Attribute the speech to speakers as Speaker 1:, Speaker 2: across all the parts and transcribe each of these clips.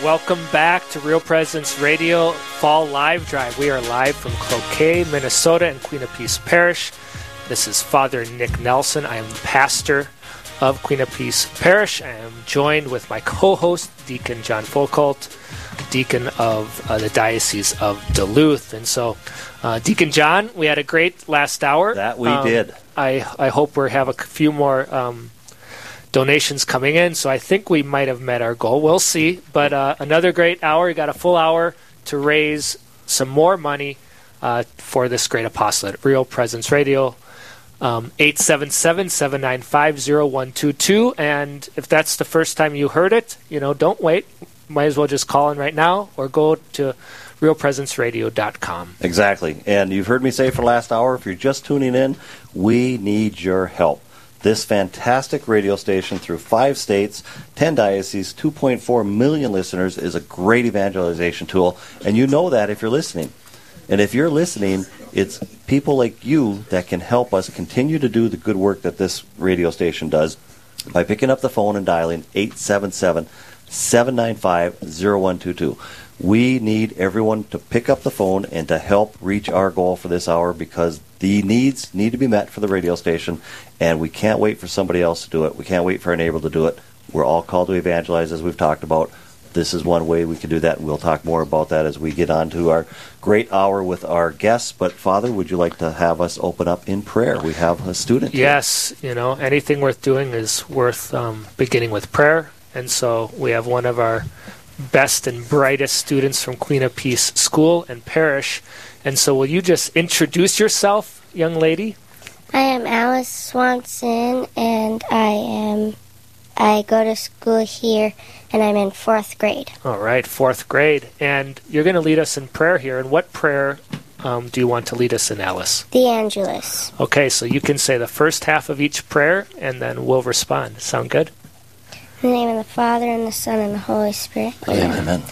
Speaker 1: right, welcome back to Real Presence Radio Fall Live Drive. We are live from Cloquet, Minnesota, and Queen of Peace Parish. This is Father Nick Nelson. I am the pastor of Queen of Peace Parish. I am joined with my co host, Deacon John Foucault, Deacon of uh, the Diocese of Duluth. And so, uh, Deacon John, we had a great last hour.
Speaker 2: That we um, did.
Speaker 1: I, I hope we have a few more um, donations coming in, so I think we might have met our goal. We'll see. But uh, another great hour. We got a full hour to raise some more money uh, for this great apostolate. Real Presence Radio. Um, 877-795-0122 and if that's the first time you heard it you know don't wait might as well just call in right now or go to realpresenceradio.com
Speaker 2: exactly and you've heard me say for the last hour if you're just tuning in we need your help this fantastic radio station through five states, 10 dioceses, 2.4 million listeners is a great evangelization tool. And you know that if you're listening. And if you're listening, it's people like you that can help us continue to do the good work that this radio station does by picking up the phone and dialing 877 795 0122. We need everyone to pick up the phone and to help reach our goal for this hour because the needs need to be met for the radio station, and we can't wait for somebody else to do it. We can't wait for a neighbor to do it. We're all called to evangelize, as we've talked about. This is one way we can do that, and we'll talk more about that as we get on to our great hour with our guests. But, Father, would you like to have us open up in prayer? We have a student.
Speaker 1: Yes, here. you know, anything worth doing is worth um, beginning with prayer. And so we have one of our best and brightest students from Queen of Peace School and Parish and so, will you just introduce yourself, young lady?
Speaker 3: I am Alice Swanson, and I am. I go to school here, and I'm in fourth grade.
Speaker 1: All right, fourth grade, and you're going to lead us in prayer here. And what prayer um, do you want to lead us in, Alice?
Speaker 3: The Angelus.
Speaker 1: Okay, so you can say the first half of each prayer, and then we'll respond. Sound good?
Speaker 3: In the name of the Father, and the Son, and the Holy Spirit.
Speaker 2: Amen. Amen.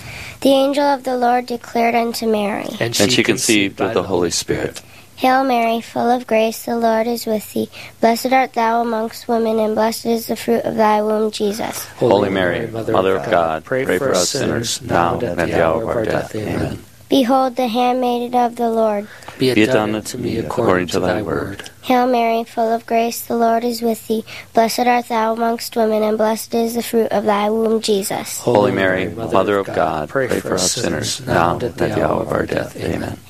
Speaker 3: The angel of the Lord declared unto Mary,
Speaker 4: and she, and she conceived of the Holy Spirit.
Speaker 3: Hail Mary, full of grace, the Lord is with thee. Blessed art thou amongst women, and blessed is the fruit of thy womb, Jesus.
Speaker 4: Holy Mary, Mother, Mother of God, pray, pray for us sinners, now and at the hour of our death. Amen.
Speaker 3: Behold the handmaiden of the Lord.
Speaker 4: Be it, Be it done unto me according to thy word.
Speaker 3: Hail Mary, full of grace, the Lord is with thee. Blessed art thou amongst women, and blessed is the fruit of thy womb, Jesus.
Speaker 4: Holy Mary, Mother of God, pray for us sinners, now and at the hour of our death. Amen.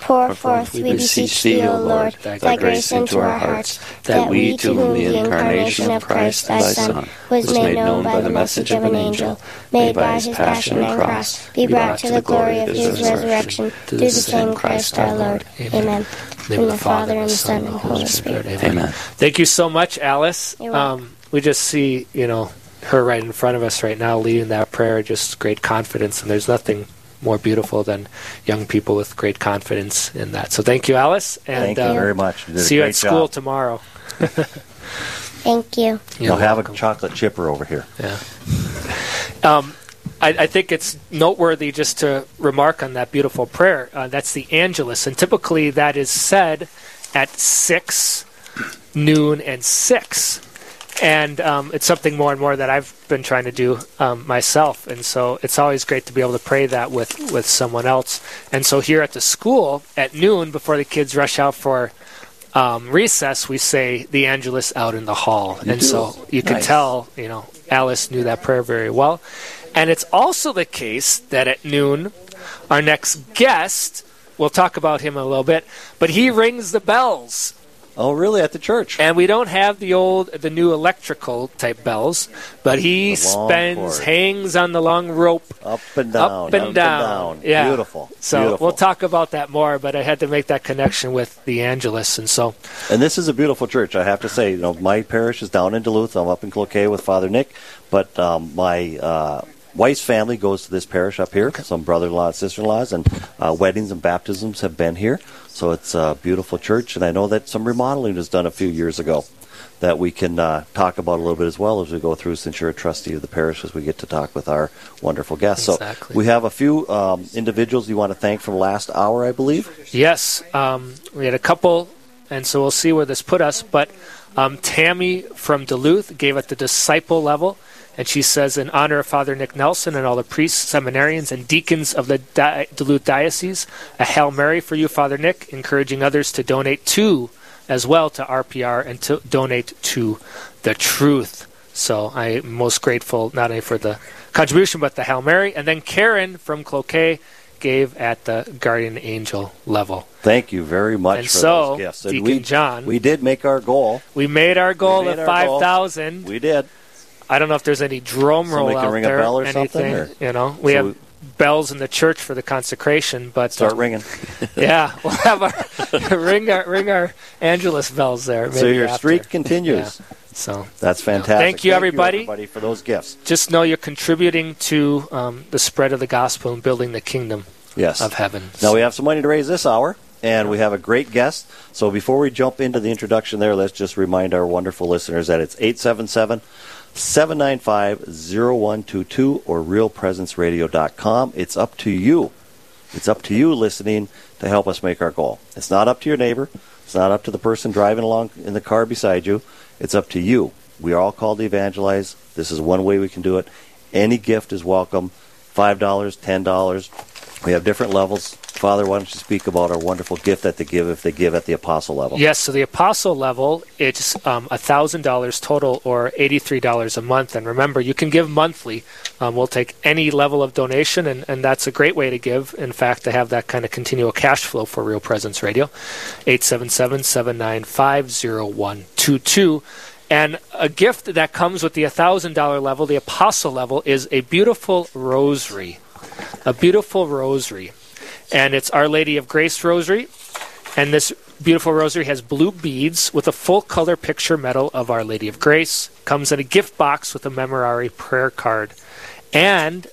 Speaker 3: Pour forth, we beseech thee, O Lord, thy grace into our hearts, that we, to whom the incarnation of Christ thy Son was made known by the message of an angel, may by his passion and cross be brought to the glory of his resurrection, through the same Christ our Lord. Amen. In the Father, and the Son, and the Holy Spirit.
Speaker 4: Amen.
Speaker 1: Thank you so much, Alice. Um, we just see, you know, her right in front of us right now leading that prayer, just great confidence. And there's nothing more beautiful than young people with great confidence in that. So thank you, Alice.
Speaker 2: And, thank you um, very much. You
Speaker 1: see you at school tomorrow.
Speaker 3: thank you.
Speaker 2: You'll have a chocolate chipper over here.
Speaker 1: Yeah. Um, I, I, think it's noteworthy just to remark on that beautiful prayer. Uh, that's the Angelus, and typically that is said at six, noon, and six and um, it's something more and more that I've been trying to do um, myself. And so it's always great to be able to pray that with with someone else. And so here at the school at noon, before the kids rush out for um, recess, we say the Angelus out in the hall. You and do? so you nice. can tell, you know, Alice knew that prayer very well. And it's also the case that at noon, our next guest. We'll talk about him a little bit, but he rings the bells
Speaker 2: Oh, really? At the church?
Speaker 1: And we don't have the old, the new electrical type bells, but he spends, cord. hangs on the long rope,
Speaker 2: up and down,
Speaker 1: up and, up down.
Speaker 2: and down. Yeah, beautiful.
Speaker 1: So
Speaker 2: beautiful.
Speaker 1: we'll talk about that more. But I had to make that connection with the Angelus, and so.
Speaker 2: And this is a beautiful church. I have to say, you know, my parish is down in Duluth. I'm up in Cloquet with Father Nick, but um, my. Uh, wife's family goes to this parish up here. Some brother-in-law, sister-in-laws, and uh, weddings and baptisms have been here. So it's a beautiful church, and I know that some remodeling was done a few years ago. that we can uh, talk about a little bit as well as we go through, since you're a trustee of the parish, as we get to talk with our wonderful guests.
Speaker 1: Exactly.
Speaker 2: So we have a few um, individuals you want to thank from last hour, I believe.
Speaker 1: Yes, um, we had a couple, and so we'll see where this put us. But um, Tammy from Duluth gave at the disciple level. And she says, in honor of Father Nick Nelson and all the priests, seminarians, and deacons of the Di- Duluth Diocese, a Hail Mary for you, Father Nick, encouraging others to donate to as well to RPR and to donate to the truth. So I'm most grateful not only for the contribution, but the Hail Mary. And then Karen from Cloquet gave at the guardian angel level.
Speaker 2: Thank you very much
Speaker 1: And
Speaker 2: for
Speaker 1: so,
Speaker 2: those gifts.
Speaker 1: Deacon
Speaker 2: we,
Speaker 1: John-
Speaker 2: we did make our goal.
Speaker 1: We made our goal
Speaker 2: made
Speaker 1: of 5,000.
Speaker 2: We did.
Speaker 1: I don't know if there's any drum roll
Speaker 2: Somebody can
Speaker 1: out
Speaker 2: ring a
Speaker 1: there.
Speaker 2: bell or
Speaker 1: anything,
Speaker 2: something, or-
Speaker 1: You know, we
Speaker 2: So
Speaker 1: have
Speaker 2: we-
Speaker 1: bells in the church for the consecration, but
Speaker 2: Start
Speaker 1: uh,
Speaker 2: ringing.
Speaker 1: yeah, we'll have our ring our ring our Angelus bells there.
Speaker 2: so your
Speaker 1: after.
Speaker 2: streak continues.
Speaker 1: So
Speaker 2: That's fantastic.
Speaker 1: Thank you, everybody.
Speaker 2: everybody, for those gifts.
Speaker 1: just know you're contributing to um, the spread of the gospel and building the kingdom
Speaker 2: Yes.
Speaker 1: of heaven.
Speaker 2: Now we have some money to raise this hour, and we have a great guest. So before we jump into the introduction there, let's just remind our wonderful listeners that it's 877 795 0122 or realpresenceradio.com. It's up to you. It's up to you listening to help us make our goal. It's not up to your neighbor. It's not up to the person driving along in the car beside you. It's up to you. We are all called to evangelize. This is one way we can do it. Any gift is welcome. $5, $10. We have different levels. Father, why don't you speak about our wonderful gift that they give if they give at the apostle level?
Speaker 1: Yes, so the apostle level, it's um, $1,000 total or $83 a month. And remember, you can give monthly. Um, we'll take any level of donation, and, and that's a great way to give. In fact, to have that kind of continual cash flow for Real Presence Radio. 877 795 0122. And a gift that comes with the $1,000 level, the apostle level, is a beautiful rosary. A beautiful rosary. And it's Our Lady of Grace rosary. And this beautiful rosary has blue beads with a full color picture medal of Our Lady of Grace. Comes in a gift box with a memorare prayer card. And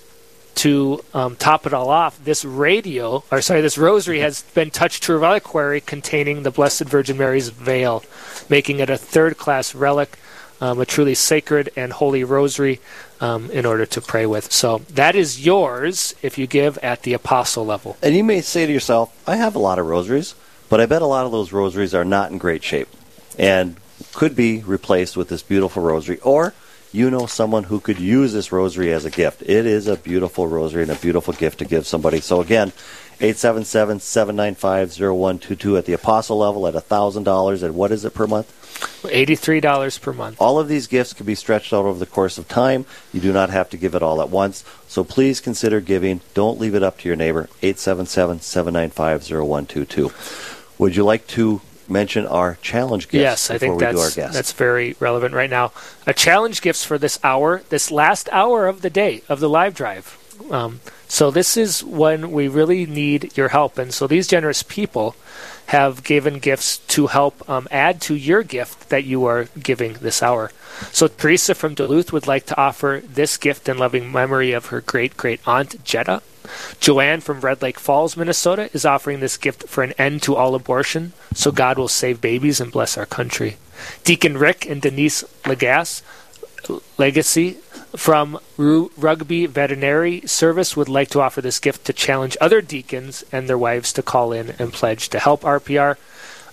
Speaker 1: to um, top it all off, this radio, or sorry, this rosary has been touched to a reliquary containing the Blessed Virgin Mary's veil, making it a third class relic, um, a truly sacred and holy rosary um, in order to pray with. So that is yours if you give at the apostle level.
Speaker 2: And you may say to yourself, I have a lot of rosaries, but I bet a lot of those rosaries are not in great shape and could be replaced with this beautiful rosary. Or you know someone who could use this rosary as a gift. It is a beautiful rosary and a beautiful gift to give somebody. So again, 877 795 0122 at the apostle level at $1,000. And what is it per month?
Speaker 1: $83 per month.
Speaker 2: All of these gifts can be stretched out over the course of time. You do not have to give it all at once. So please consider giving. Don't leave it up to your neighbor. 877 795 0122. Would you like to mention our challenge gifts
Speaker 1: Yes, I think
Speaker 2: we do our
Speaker 1: that's that's very relevant right now. A challenge gifts for this hour, this last hour of the day of the live drive. Um, so this is when we really need your help, and so these generous people have given gifts to help um, add to your gift that you are giving this hour. So Teresa from Duluth would like to offer this gift in loving memory of her great great aunt Jetta. Joanne from Red Lake Falls, Minnesota, is offering this gift for an end to all abortion, so God will save babies and bless our country. Deacon Rick and Denise Legasse, Legacy from Ru- Rugby Veterinary Service would like to offer this gift to challenge other deacons and their wives to call in and pledge to help RPR.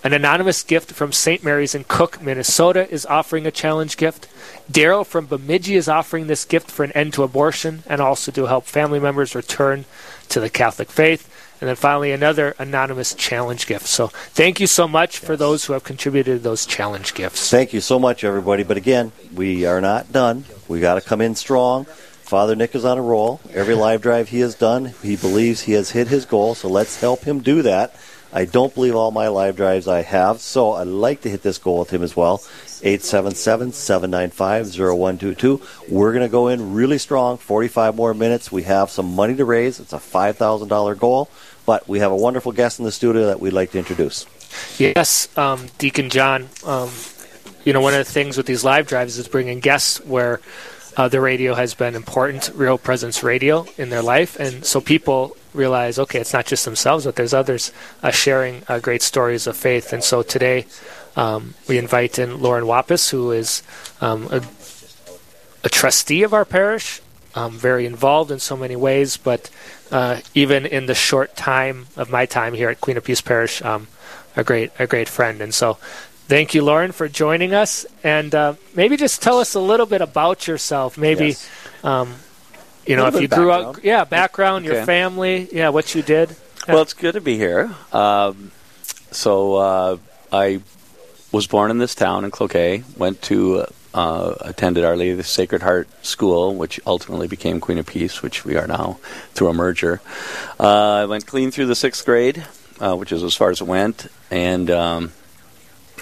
Speaker 1: An anonymous gift from St. Mary's in Cook, Minnesota is offering a challenge gift. Daryl from Bemidji is offering this gift for an end to abortion and also to help family members return to the Catholic faith. And then finally, another anonymous challenge gift. So thank you so much for those who have contributed those challenge gifts.
Speaker 2: Thank you so much, everybody. But again, we are not done. We got to come in strong. Father Nick is on a roll. Every live drive he has done, he believes he has hit his goal. So let's help him do that. I don't believe all my live drives I have, so I'd like to hit this goal with him as well. 877 795 0122. We're going to go in really strong, 45 more minutes. We have some money to raise. It's a $5,000 goal, but we have a wonderful guest in the studio that we'd like to introduce.
Speaker 1: Yes, um, Deacon John. Um, you know, one of the things with these live drives is bringing guests where uh, the radio has been important, real presence radio in their life, and so people realize, okay, it's not just themselves, but there's others uh, sharing uh, great stories of faith. And so today um, we invite in Lauren Wappis, who is um, a, a, trustee of our parish, um, very involved in so many ways, but uh, even in the short time of my time here at Queen of Peace Parish, um, a great a great friend. And so thank you, Lauren, for joining us. And uh, maybe just tell us a little bit about yourself. Maybe. Yes. Um, you know, if you grew background. up, yeah, background, okay. your family, yeah, what you did.
Speaker 4: Yeah. Well, it's good to be here. Um, so uh, I was born in this town in Cloquet. Went to uh, attended Our Lady of the Sacred Heart School, which ultimately became Queen of Peace, which we are now through a merger. Uh, I went clean through the sixth grade, uh, which is as far as it went, and um,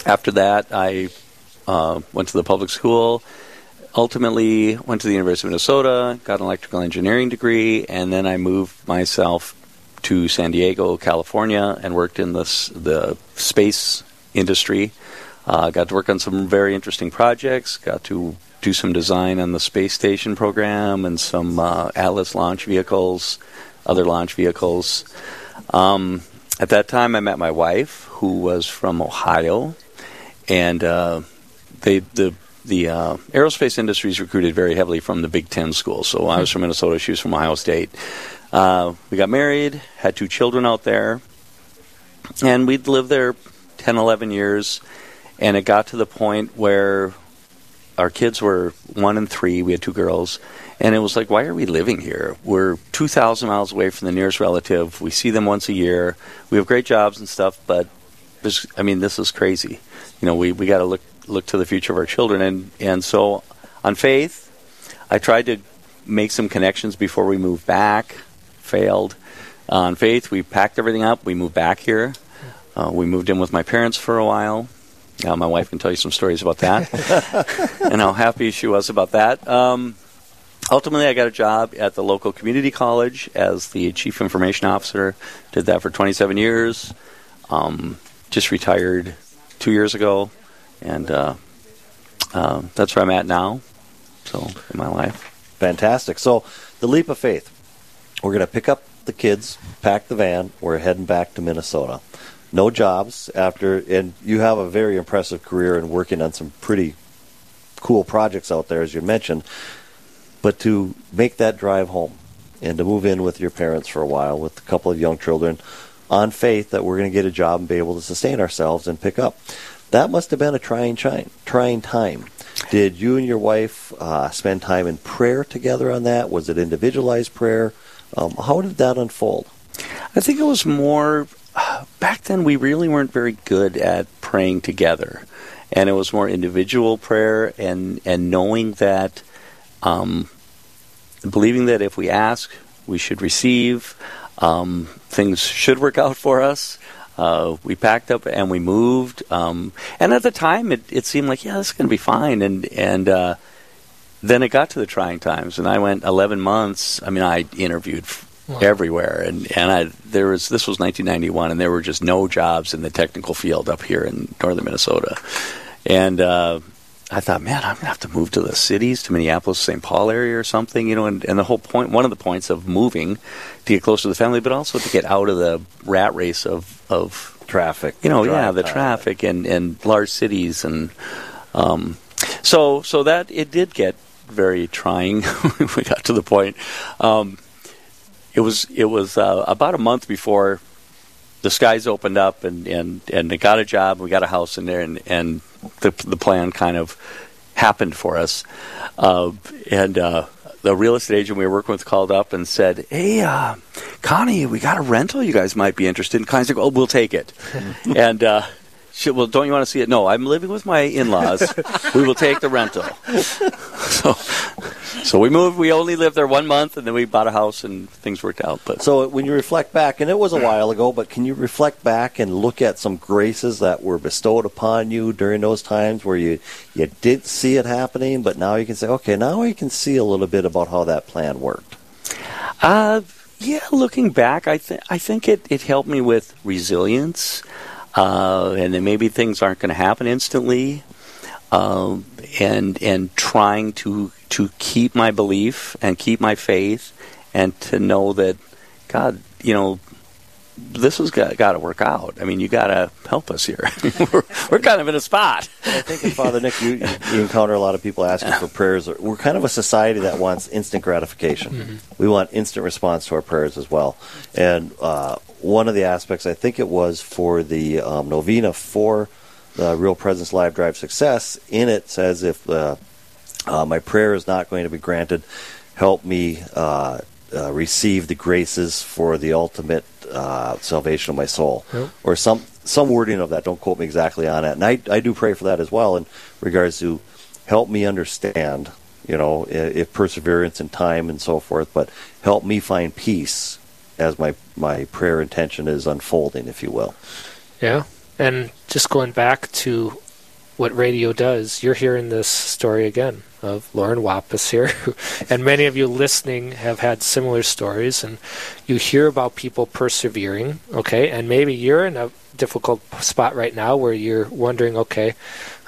Speaker 4: after that, I uh, went to the public school ultimately went to the University of Minnesota, got an electrical engineering degree, and then I moved myself to San Diego, California, and worked in the the space industry. Uh, got to work on some very interesting projects. Got to do some design on the space station program and some uh, Atlas launch vehicles, other launch vehicles. Um, at that time, I met my wife, who was from Ohio, and uh, they the the uh, aerospace industry is recruited very heavily from the Big Ten schools. So I was from Minnesota, she was from Ohio State. Uh, we got married, had two children out there, and we'd lived there 10, 11 years. And it got to the point where our kids were one and three. We had two girls. And it was like, why are we living here? We're 2,000 miles away from the nearest relative. We see them once a year. We have great jobs and stuff, but I mean, this is crazy. You know, we, we got to look look to the future of our children. And, and so on faith, I tried to make some connections before we moved back, failed. on faith, we packed everything up. We moved back here. Uh, we moved in with my parents for a while. Uh, my wife can tell you some stories about that and how happy she was about that. Um, ultimately, I got a job at the local community college as the chief information officer. Did that for 27 years. Um, just retired two years ago and uh, uh, that's where I'm at now. So in my life,
Speaker 2: fantastic. So the leap of faith. We're going to pick up the kids, pack the van. We're heading back to Minnesota. No jobs after, and you have a very impressive career and working on some pretty cool projects out there, as you mentioned. But to make that drive home and to move in with your parents for a while with a couple of young children on faith that we're going to get a job and be able to sustain ourselves and pick up. That must have been a trying, trying time. Did you and your wife uh, spend time in prayer together on that? Was it individualized prayer? Um, how did that unfold?
Speaker 4: I think it was more. Back then, we really weren't very good at praying together, and it was more individual prayer and and knowing that, um, believing that if we ask, we should receive. Um, things should work out for us. Uh, we packed up and we moved. Um, and at the time, it, it seemed like, yeah, this is going to be fine. And and uh, then it got to the trying times, and I went 11 months. I mean, I interviewed wow. everywhere, and and I there was this was 1991, and there were just no jobs in the technical field up here in northern Minnesota, and. Uh, I thought, man, I'm gonna have to move to the cities, to Minneapolis, St. Paul area, or something, you know. And, and the whole point, one of the points of moving, to get closer to the family, but also to get out of the rat race of of
Speaker 2: traffic.
Speaker 4: You know, yeah, the traffic and and large cities, and um, so so that it did get very trying. we got to the point. Um, it was it was uh, about a month before the skies opened up and and and they got a job. We got a house in there, and and the the plan kind of happened for us. Uh, and uh, the real estate agent we were working with called up and said, "Hey, uh, Connie, we got a rental. You guys might be interested." And Connie's like, "Oh, we'll take it." and uh, she, well, don't you want to see it? No, I'm living with my in-laws. we will take the rental. so, so we moved. We only lived there one month, and then we bought a house, and things worked out. But
Speaker 2: so when you reflect back, and it was a while ago, but can you reflect back and look at some graces that were bestowed upon you during those times where you you did see it happening, but now you can say, okay, now I can see a little bit about how that plan worked.
Speaker 4: Uh, yeah, looking back, I think I think it, it helped me with resilience uh, and then maybe things aren't going to happen instantly. Uh, and and trying to to keep my belief and keep my faith, and to know that God, you know, this has got, got to work out. I mean, you got to help us here. we're, we're, kind of in a spot.
Speaker 2: I think, Father Nick, you, you, encounter a lot of people asking for prayers. We're kind of a society that wants instant gratification. Mm-hmm. We want instant response to our prayers as well. And uh, one of the aspects, I think it was for the um, novena for the Real Presence Live Drive Success, in it says if uh, uh, my prayer is not going to be granted, help me uh, uh, receive the graces for the ultimate uh, salvation of my soul, yep. or some some wording of that. Don't quote me exactly on it. And I I do pray for that as well in regards to help me understand, you know, if perseverance and time and so forth, but help me find peace as my my prayer intention is unfolding, if you will.
Speaker 1: Yeah, and just going back to what radio does, you're hearing this story again of Lauren Wappus here, and many of you listening have had similar stories, and you hear about people persevering, okay, and maybe you're in a difficult spot right now where you're wondering, okay,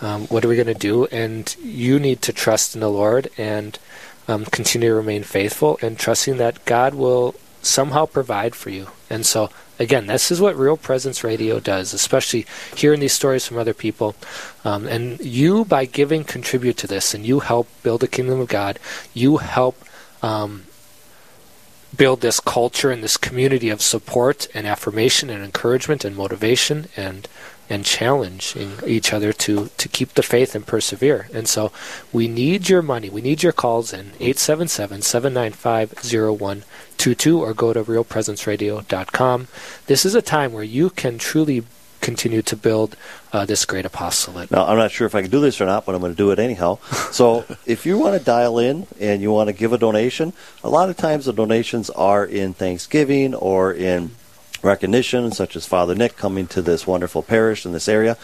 Speaker 1: um, what are we going to do? And you need to trust in the Lord and um, continue to remain faithful and trusting that God will somehow provide for you. And so again, this is what Real Presence Radio does, especially hearing these stories from other people. Um, and you, by giving, contribute to this, and you help build the kingdom of God. You help um, build this culture and this community of support and affirmation and encouragement and motivation and and challenging each other to, to keep the faith and persevere. And so we need your money. We need your calls in 877 795 0122 or go to realpresenceradio.com. This is a time where you can truly continue to build uh, this great apostolate.
Speaker 2: Now, I'm not sure if I can do this or not, but I'm going to do it anyhow. so, if you want to dial in and you want to give a donation, a lot of times the donations are in Thanksgiving or in recognition, such as Father Nick coming to this wonderful parish in this area.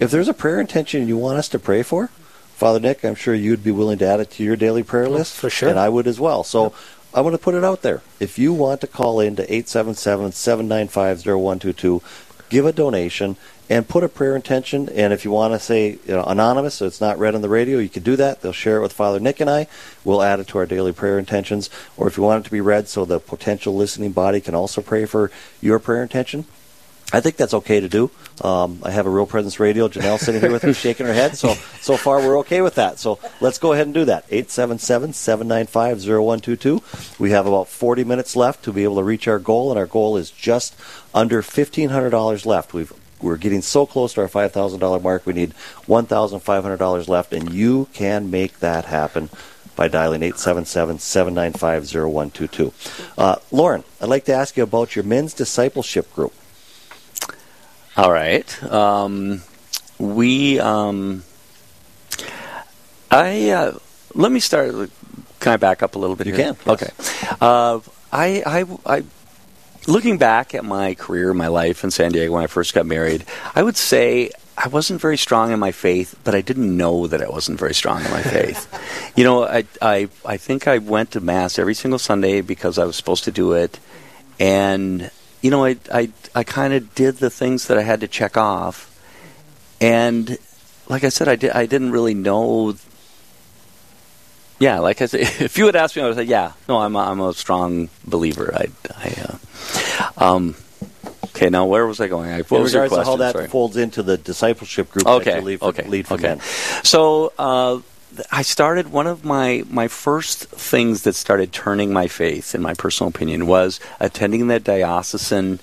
Speaker 2: If there's a prayer intention you want us to pray for, Father Nick, I'm sure you'd be willing to add it to your daily prayer oh, list.
Speaker 1: For sure.
Speaker 2: And I would as well. So yep. I'm going to put it out there. If you want to call in to 877 795 0122, give a donation, and put a prayer intention. And if you want to say you know, anonymous, so it's not read on the radio, you can do that. They'll share it with Father Nick and I. We'll add it to our daily prayer intentions. Or if you want it to be read so the potential listening body can also pray for your prayer intention, I think that's okay to do. Um, I have a real presence radio. Janelle sitting here with me, shaking her head. So so far we're okay with that. So let's go ahead and do that. 877-795-0122. We have about 40 minutes left to be able to reach our goal, and our goal is just under $1,500 left. We've we're getting so close to our $5,000 mark. We need $1,500 left, and you can make that happen by dialing 877-795-0122. Uh, Lauren, I'd like to ask you about your men's discipleship group.
Speaker 4: All right. Um, we, um, I, uh, let me start. Can I back up a little bit
Speaker 2: you
Speaker 4: here?
Speaker 2: can.
Speaker 4: Yes. Okay. Uh, I, I, I looking back at my career, my life in San Diego when I first got married, I would say I wasn't very strong in my faith, but I didn't know that I wasn't very strong in my faith. you know, I, I, I think I went to Mass every single Sunday because I was supposed to do it. And, you know, I, I, I kind of did the things that I had to check off. And like I said, I, did, I didn't really know yeah, like I said, if you had asked me, I would say, yeah, no, I'm a, I'm a strong believer. I, I uh, um, okay, now where was I going? I,
Speaker 2: what In was regards to how that Sorry. folds into the discipleship group
Speaker 4: okay,
Speaker 2: that you lead
Speaker 4: okay,
Speaker 2: lead for
Speaker 4: okay. So uh, I started one of my my first things that started turning my faith, in my personal opinion, was attending the diocesan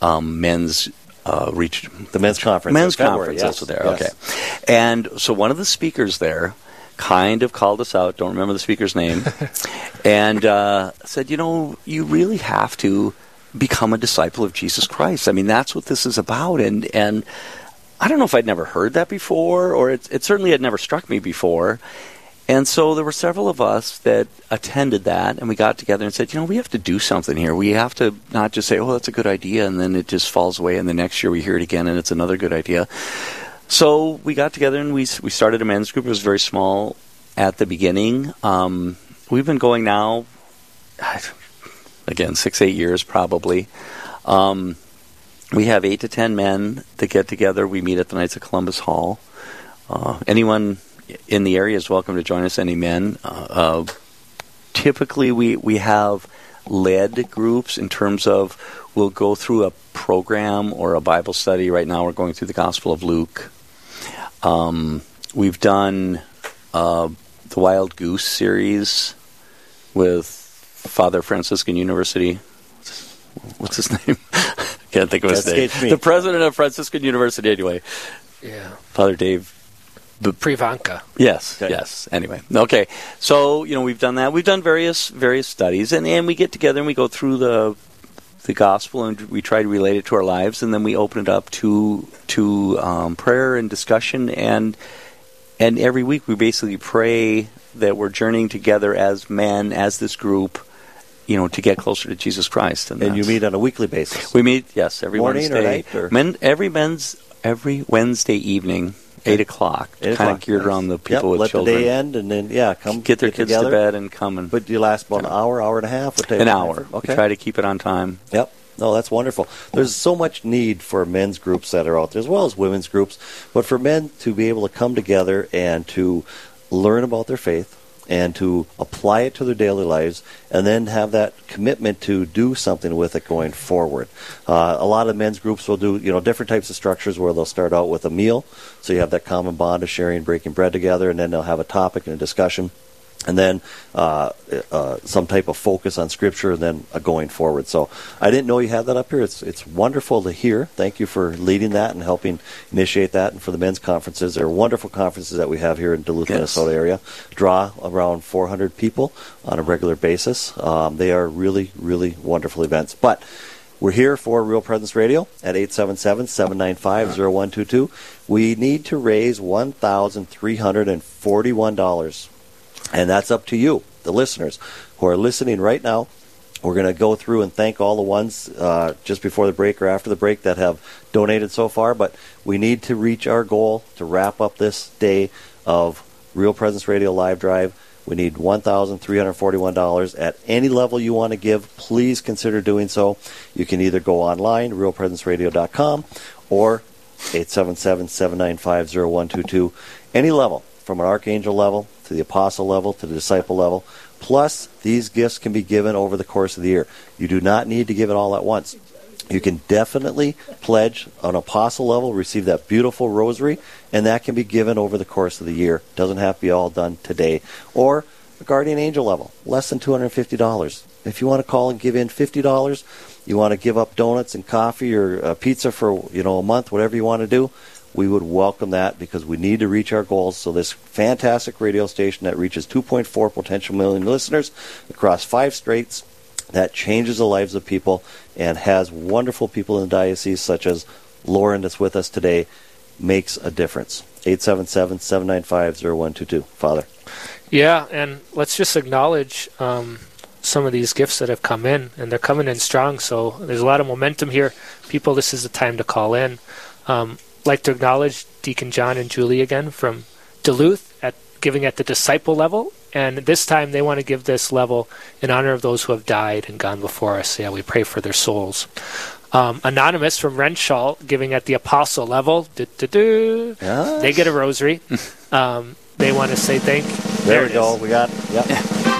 Speaker 4: um, men's uh, reach
Speaker 2: the men's conference.
Speaker 4: Men's conference,
Speaker 2: yes,
Speaker 4: also there.
Speaker 2: Yes.
Speaker 4: Okay, and so one of the speakers there kind of called us out. Don't remember the speaker's name, and uh, said, "You know, you really have to become a disciple of Jesus Christ. I mean, that's what this is about." And and I don't know if I'd never heard that before, or it, it certainly had never struck me before. And so there were several of us that attended that, and we got together and said, you know, we have to do something here. We have to not just say, oh, that's a good idea, and then it just falls away, and the next year we hear it again, and it's another good idea. So we got together and we we started a men's group. It was very small at the beginning. Um, we've been going now, again, six eight years probably. Um, we have eight to ten men that get together. We meet at the Knights of Columbus Hall. Uh, anyone in the area is welcome to join us. Any men. Uh, uh, typically, we we have led groups in terms of we'll go through a program or a Bible study. Right now, we're going through the Gospel of Luke. Um, we've done uh, the Wild Goose series with Father Franciscan University. What's his name? Can't think of his name. The president of Franciscan University, anyway.
Speaker 1: Yeah.
Speaker 4: Father Dave
Speaker 1: the Pivonka.
Speaker 4: Yes, okay. yes. Anyway, okay. So you know we've done that. We've done various various studies, and and we get together and we go through the the gospel and we try to relate it to our lives, and then we open it up to to um, prayer and discussion, and and every week we basically pray that we're journeying together as men, as this group, you know, to get closer to Jesus Christ.
Speaker 2: And, and you meet on a weekly basis.
Speaker 4: We meet, yes, every
Speaker 2: Morning
Speaker 4: Wednesday.
Speaker 2: Or night, or?
Speaker 4: Men, every men's every Wednesday evening eight o'clock, eight kind of geared nice. around the people
Speaker 2: yep,
Speaker 4: with
Speaker 2: let
Speaker 4: children.
Speaker 2: Let the day end, and then yeah, come
Speaker 4: get their
Speaker 2: get
Speaker 4: kids
Speaker 2: together.
Speaker 4: to bed and come and.
Speaker 2: But do you last about an hour, hour and a half?
Speaker 4: An hour. Okay. We try to keep it on time.
Speaker 2: Yep. No, that's wonderful. There's so much need for men's groups that are out there, as well as women's groups. But for men to be able to come together and to learn about their faith, and to apply it to their daily lives and then have that commitment to do something with it going forward. Uh, a lot of men's groups will do you know different types of structures where they'll start out with a meal, so you have that common bond of sharing, and breaking bread together, and then they'll have a topic and a discussion and then uh, uh, some type of focus on scripture, and then uh, going forward. So I didn't know you had that up here. It's it's wonderful to hear. Thank you for leading that and helping initiate that, and for the men's conferences. They're wonderful conferences that we have here in Duluth, yes. Minnesota area. Draw around 400 people on a regular basis. Um, they are really really wonderful events, but. We're here for Real Presence Radio at 877-795-0122. We need to raise $1,341 and that's up to you, the listeners who are listening right now. We're going to go through and thank all the ones uh, just before the break or after the break that have donated so far. But we need to reach our goal to wrap up this day of Real Presence Radio Live Drive. We need $1,341 at any level you want to give. Please consider doing so. You can either go online, realpresenceradio.com, or 877 795 0122. Any level, from an archangel level to the apostle level, to the disciple level. Plus, these gifts can be given over the course of the year. You do not need to give it all at once. You can definitely pledge on apostle level, receive that beautiful rosary, and that can be given over the course of the year. Doesn't have to be all done today. Or guardian angel level, less than $250. If you want to call and give in $50, you want to give up donuts and coffee or uh, pizza for, you know, a month, whatever you want to do, we would welcome that because we need to reach our goals. So this fantastic radio station that reaches 2.4 potential million listeners across five states that changes the lives of people and has wonderful people in the diocese such as Lauren that's with us today makes a difference. 877-795-0122. Father.
Speaker 1: Yeah, and let's just acknowledge um, some of these gifts that have come in, and they're coming in strong. So there's a lot of momentum here. People, this is the time to call in. Um, like to acknowledge Deacon John and Julie again from Duluth at giving at the disciple level. And this time they want to give this level in honor of those who have died and gone before us. Yeah, we pray for their souls. Um, Anonymous from Renshaw giving at the apostle level. Yes. They get a rosary. um, they want to say thank you.
Speaker 2: There, there we go. Is. We got, yep.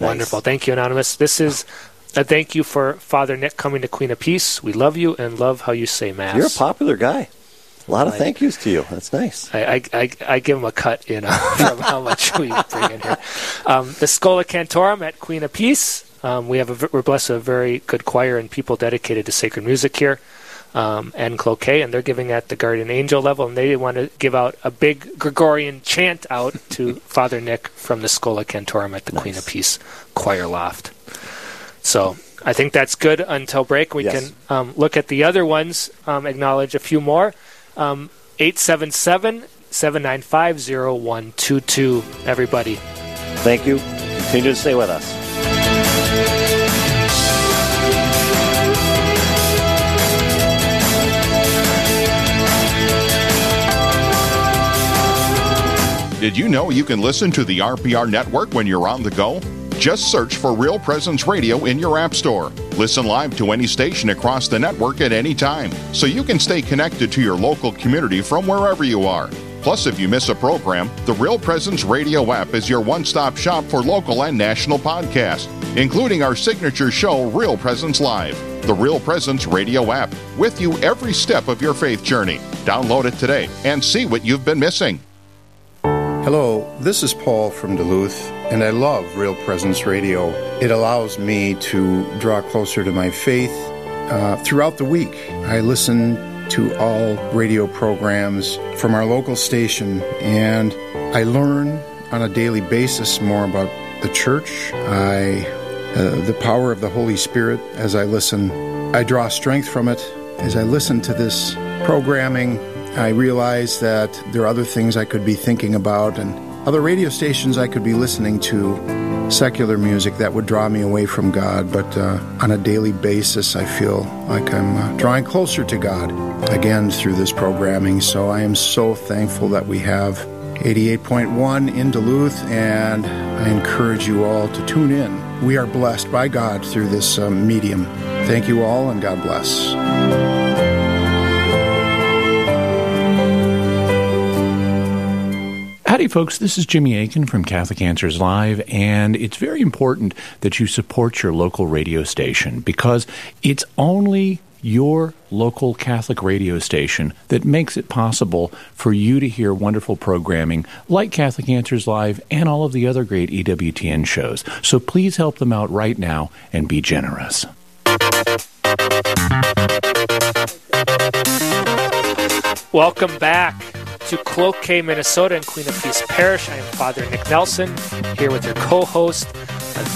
Speaker 1: Wonderful. Thank you, Anonymous. This is a thank you for Father Nick coming to Queen of Peace. We love you and love how you say Mass.
Speaker 2: You're a popular guy. A lot of thank yous to you. That's nice.
Speaker 1: I, I, I, I give him a cut, you know, from how much we bring in here. Um, the Schola Cantorum at Queen of Peace. Um, we have a, we're blessed with a very good choir and people dedicated to sacred music here. Um, and Cloquet, and they're giving at the Guardian Angel level, and they want to give out a big Gregorian chant out to Father Nick from the Schola Cantorum at the nice. Queen of Peace Choir Loft. So I think that's good until break. We yes. can um, look at the other ones, um, acknowledge a few more. Um, 877 795 0122, everybody.
Speaker 2: Thank you. Continue to stay with us.
Speaker 5: Did you know you can listen to the RPR network when you're on the go? Just search for Real Presence Radio in your App Store. Listen live to any station across the network at any time, so you can stay connected to your local community from wherever you are. Plus, if you miss a program, the Real Presence Radio app is your one stop shop for local and national podcasts, including our signature show, Real Presence Live. The Real Presence Radio app, with you every step of your faith journey. Download it today and see what you've been missing.
Speaker 6: Hello, this is Paul from Duluth, and I love Real Presence Radio. It allows me to draw closer to my faith uh, throughout the week. I listen to all radio programs from our local station, and I learn on a daily basis more about the church. I, uh, the power of the Holy Spirit as I listen. I draw strength from it as I listen to this programming. I realize that there are other things I could be thinking about and other radio stations I could be listening to secular music that would draw me away from God, but uh, on a daily basis, I feel like I'm uh, drawing closer to God again through this programming. So I am so thankful that we have 88.1 in Duluth, and I encourage you all to tune in. We are blessed by God through this um, medium. Thank you all, and God bless.
Speaker 7: Howdy, folks. This is Jimmy Akin from Catholic Answers Live, and it's very important that you support your local radio station because it's only your local Catholic radio station that makes it possible for you to hear wonderful programming like Catholic Answers Live and all of the other great EWTN shows. So please help them out right now and be generous.
Speaker 1: Welcome back to Cloquet, Minnesota, and Queen of Peace Parish. I am Father Nick Nelson, here with your co host,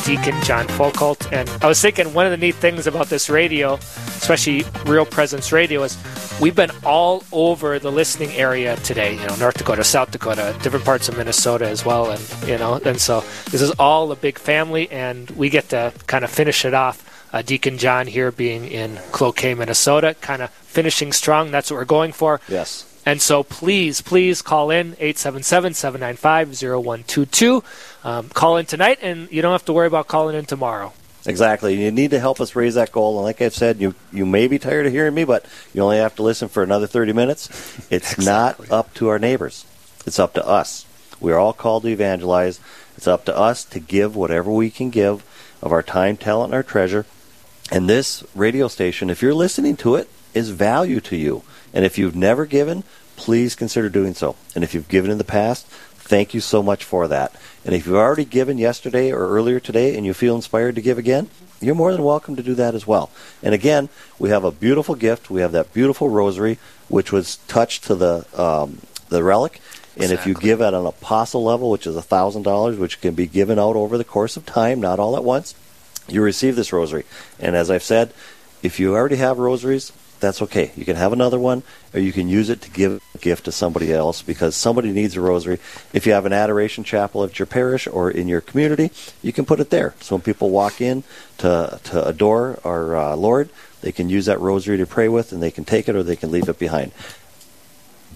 Speaker 1: Deacon John Foucault. And I was thinking one of the neat things about this radio, especially Real Presence Radio, is we've been all over the listening area today. You know, North Dakota, South Dakota, different parts of Minnesota as well. And, you know, and so this is all a big family, and we get to kind of finish it off. Uh, Deacon John here being in Cloquet, Minnesota, kind of finishing strong. That's what we're going for.
Speaker 2: Yes.
Speaker 1: And so please, please call in 877-795-0122. Um, call in tonight, and you don't have to worry about calling in tomorrow.
Speaker 2: Exactly. You need to help us raise that goal. And like I've said, you you may be tired of hearing me, but you only have to listen for another 30 minutes. It's exactly. not up to our neighbors. It's up to us. We are all called to evangelize. It's up to us to give whatever we can give of our time, talent, and our treasure. And this radio station, if you're listening to it, is value to you. And if you've never given, please consider doing so. And if you've given in the past, thank you so much for that. And if you've already given yesterday or earlier today and you feel inspired to give again, you're more than welcome to do that as well. And again, we have a beautiful gift. We have that beautiful rosary, which was touched to the um, the relic. And exactly. if you give at an apostle level, which is thousand dollars, which can be given out over the course of time, not all at once, you receive this rosary. And as I've said, if you already have rosaries, that's okay. You can have another one, or you can use it to give a gift to somebody else because somebody needs a rosary. If you have an adoration chapel at your parish or in your community, you can put it there. So when people walk in to to adore our uh, Lord, they can use that rosary to pray with, and they can take it or they can leave it behind.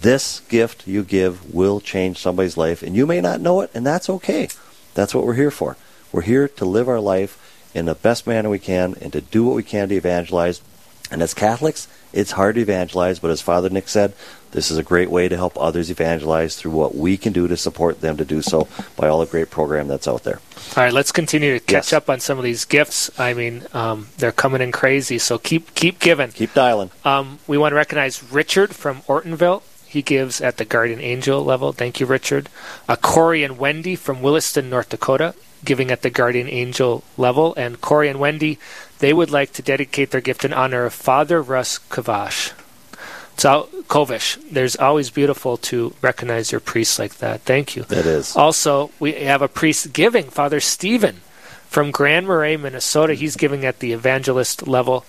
Speaker 2: This gift you give will change somebody's life, and you may not know it, and that's okay. That's what we're here for. We're here to live our life in the best manner we can and to do what we can to evangelize. And as Catholics, it's hard to evangelize, but as Father Nick said, this is a great way to help others evangelize through what we can do to support them to do so by all the great program that's out there.
Speaker 1: All right, let's continue to catch yes. up on some of these gifts. I mean, um, they're coming in crazy, so keep keep giving.
Speaker 2: Keep dialing.
Speaker 1: Um, we want to recognize Richard from Ortonville. He gives at the Guardian Angel level. Thank you, Richard. Uh, Corey and Wendy from Williston, North Dakota giving at the Guardian Angel level. And Corey and Wendy, they would like to dedicate their gift in honor of Father Russ Kovash. So, Kovish, there's always beautiful to recognize your priests like that. Thank you.
Speaker 2: It is.
Speaker 1: Also, we have a priest giving, Father Stephen from Grand Marais, Minnesota. He's giving at the evangelist level.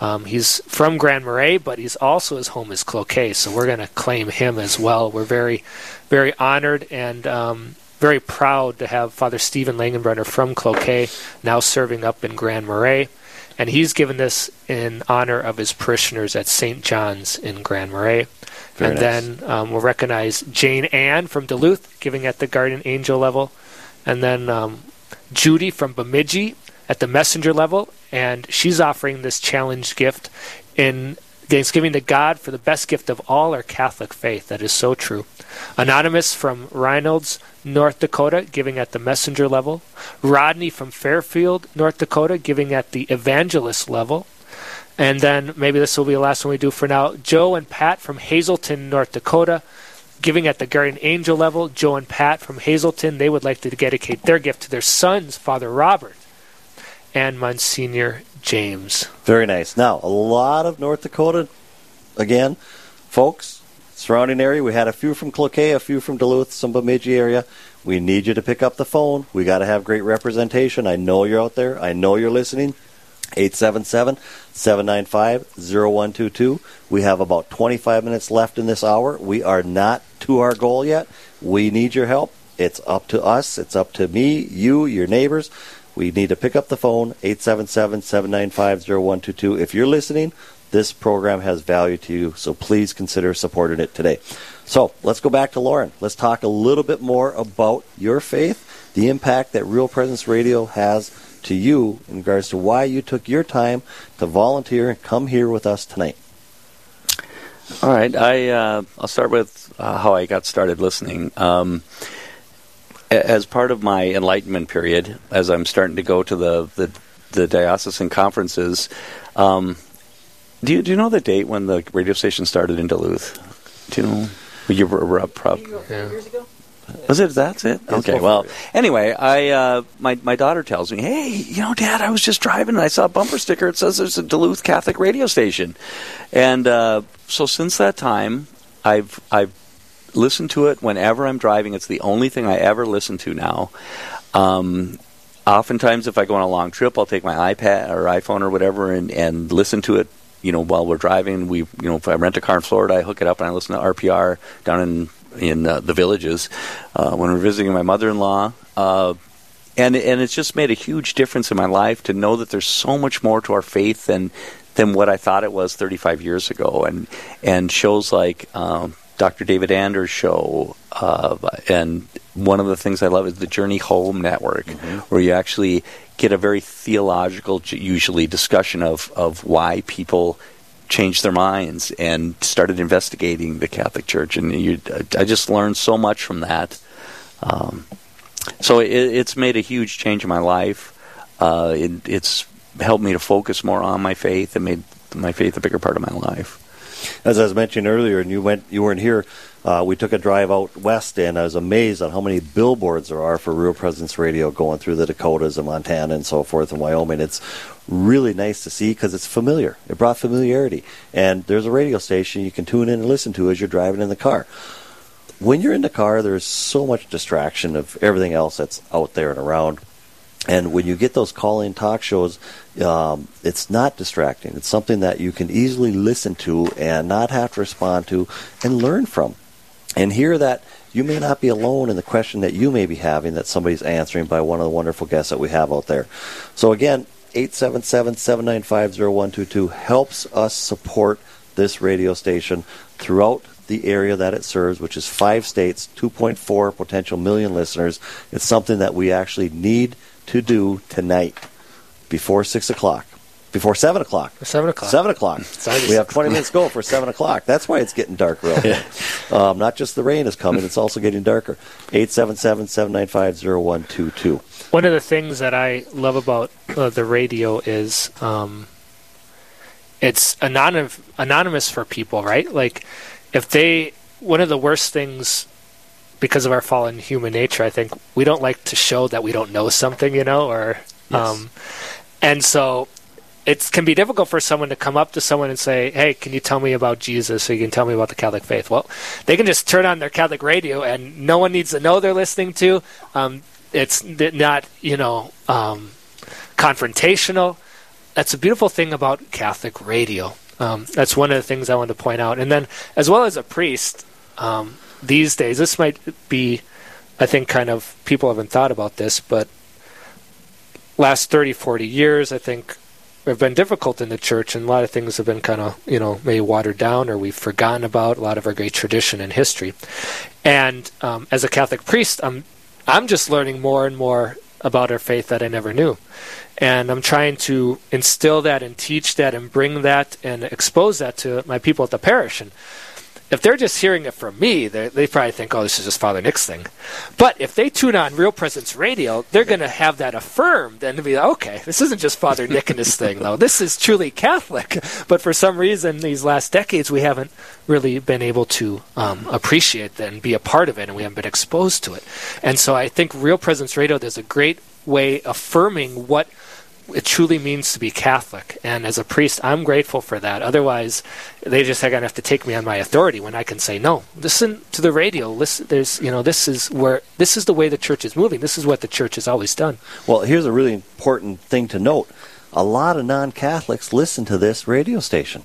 Speaker 1: Um, he's from Grand Marais, but he's also his home is Cloquet, so we're going to claim him as well. We're very, very honored and um, very proud to have Father Stephen Langenbrenner from Cloquet now serving up in Grand Marais. And he's given this in honor of his parishioners at St. John's in Grand Marais. Very and nice. then um, we'll recognize Jane Ann from Duluth, giving at the Guardian Angel level. And then um, Judy from Bemidji at the messenger level. And she's offering this challenge gift in Thanksgiving to God for the best gift of all our Catholic faith. That is so true. Anonymous from Reynolds, North Dakota, giving at the messenger level. Rodney from Fairfield, North Dakota, giving at the evangelist level. And then maybe this will be the last one we do for now. Joe and Pat from Hazelton, North Dakota, giving at the guardian angel level. Joe and Pat from Hazelton, they would like to dedicate their gift to their sons, Father Robert and Monsignor James.
Speaker 2: Very nice. Now, a lot of North Dakota, again, folks, surrounding area. We had a few from Cloquet, a few from Duluth, some Bemidji area. We need you to pick up the phone. We got to have great representation. I know you're out there. I know you're listening. 877 795 0122. We have about 25 minutes left in this hour. We are not to our goal yet. We need your help. It's up to us. It's up to me, you, your neighbors. We need to pick up the phone, 877 795 0122. If you're listening, this program has value to you, so please consider supporting it today. So let's go back to Lauren. Let's talk a little bit more about your faith, the impact that Real Presence Radio has to you in regards to why you took your time to volunteer and come here with us tonight.
Speaker 4: All right, I uh, I'll start with uh, how I got started listening. Um, as part of my enlightenment period, as I'm starting to go to the the, the diocesan conferences, um, do you do you know the date when the radio station started in Duluth? Do you know? You were up, prop. Yeah. Years ago. Was it? That's it. Okay. Well, anyway, I uh, my my daughter tells me, "Hey, you know, Dad, I was just driving and I saw a bumper sticker. It says there's a Duluth Catholic radio station." And uh, so since that time, I've I've listened to it whenever I'm driving. It's the only thing I ever listen to now. Um, oftentimes, if I go on a long trip, I'll take my iPad or iPhone or whatever and and listen to it you know, while we're driving, we, you know, if I rent a car in Florida, I hook it up and I listen to RPR down in in uh, the villages uh, when we're visiting my mother-in-law. Uh, and and it's just made a huge difference in my life to know that there's so much more to our faith than than what I thought it was 35 years ago. And and shows like um, Dr. David Anders' show, uh, and one of the things I love is the Journey Home Network, mm-hmm. where you actually get a very theological, usually discussion of of why people changed their minds and started investigating the Catholic Church. And you, I just learned so much from that. Um, so it, it's made a huge change in my life. Uh, it, it's helped me to focus more on my faith and made my faith a bigger part of my life.
Speaker 2: As I was mentioning earlier, and you went, you weren't here. Uh, we took a drive out west, and I was amazed on how many billboards there are for Real Presence Radio going through the Dakotas and Montana and so forth and Wyoming. It's really nice to see because it's familiar. It brought familiarity, and there's a radio station you can tune in and listen to as you're driving in the car. When you're in the car, there's so much distraction of everything else that's out there and around. And when you get those call-in talk shows, um, it's not distracting. It's something that you can easily listen to and not have to respond to and learn from. And hear that you may not be alone in the question that you may be having that somebody's answering by one of the wonderful guests that we have out there. So again, 877-795-0122 helps us support this radio station throughout the area that it serves, which is five states, 2.4 potential million listeners. It's something that we actually need to do tonight before 6 o'clock. Before 7 o'clock.
Speaker 1: 7 o'clock.
Speaker 2: 7 o'clock. we have 20 minutes to go for 7 o'clock. That's why it's getting dark real yeah. um, Not just the rain is coming, it's also getting darker. 877 795 0122.
Speaker 1: One of the things that I love about uh, the radio is um, it's anonymous, anonymous for people, right? Like, if they, one of the worst things because of our fallen human nature, I think we don't like to show that we don't know something, you know, or, yes. um, and so it can be difficult for someone to come up to someone and say, "Hey, can you tell me about Jesus? So you can tell me about the Catholic faith." Well, they can just turn on their Catholic radio, and no one needs to know they're listening to. Um, it's not, you know, um, confrontational. That's a beautiful thing about Catholic radio. Um, that's one of the things I wanted to point out. And then, as well as a priest, um, these days, this might be, I think, kind of people haven't thought about this, but last 30, 40 years, I think have been difficult in the church, and a lot of things have been kind of, you know, maybe watered down or we've forgotten about a lot of our great tradition and history. And um, as a Catholic priest, I'm I'm just learning more and more about our faith that I never knew. And I'm trying to instill that and teach that and bring that and expose that to my people at the parish. And if they're just hearing it from me, they, probably think, oh, this is just Father Nick's thing. But if they tune on Real Presence Radio, they're going to have that affirmed and be like, okay, this isn't just Father Nick and his thing, though. This is truly Catholic. But for some reason, these last decades, we haven't really been able to um, appreciate and be a part of it, and we haven't been exposed to it. And so I think Real Presence Radio does a great way affirming what – it truly means to be Catholic. And as a priest, I'm grateful for that. Otherwise, they just are going to have to take me on my authority when I can say no. Listen to the radio. Listen, there's you know this is where this is the way the church is moving. This is what the church has always done.
Speaker 2: Well, here's a really important thing to note. A lot of non-Catholics listen to this radio station.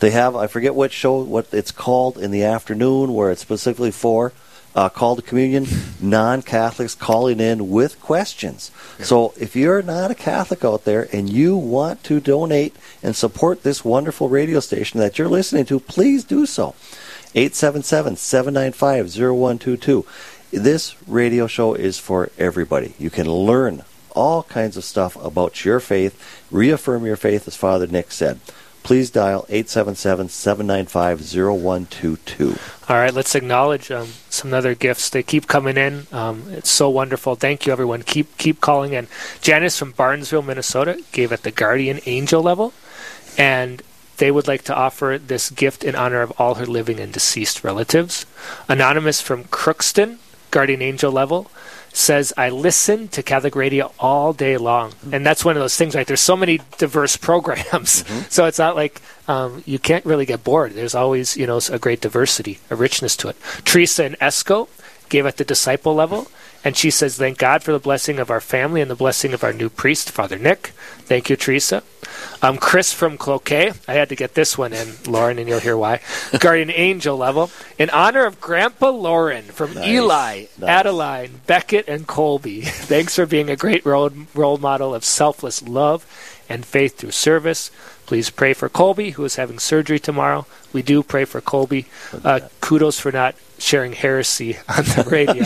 Speaker 2: They have I forget what show what it's called in the afternoon where it's specifically for uh, Called to Communion, non Catholics calling in with questions. So if you're not a Catholic out there and you want to donate and support this wonderful radio station that you're listening to, please do so. 877 795 0122. This radio show is for everybody. You can learn all kinds of stuff about your faith, reaffirm your faith, as Father Nick said please dial 877-795-0122.
Speaker 1: All right, let's acknowledge um, some other gifts. They keep coming in. Um, it's so wonderful. Thank you, everyone. Keep keep calling in. Janice from Barnesville, Minnesota, gave at the guardian angel level, and they would like to offer this gift in honor of all her living and deceased relatives. Anonymous from Crookston, guardian angel level, says I listen to Catholic radio all day long, mm-hmm. and that's one of those things. Right, there's so many diverse programs, mm-hmm. so it's not like um, you can't really get bored. There's always you know a great diversity, a richness to it. Teresa and Esko gave at the disciple level. And she says, Thank God for the blessing of our family and the blessing of our new priest, Father Nick. Thank you, Teresa. Um, Chris from Cloquet. I had to get this one in, Lauren, and you'll hear why. Guardian Angel level. In honor of Grandpa Lauren from nice. Eli, nice. Adeline, Beckett, and Colby. Thanks for being a great role, role model of selfless love and faith through service. Please pray for Colby, who is having surgery tomorrow. We do pray for Colby. Uh, kudos for not sharing heresy on the radio.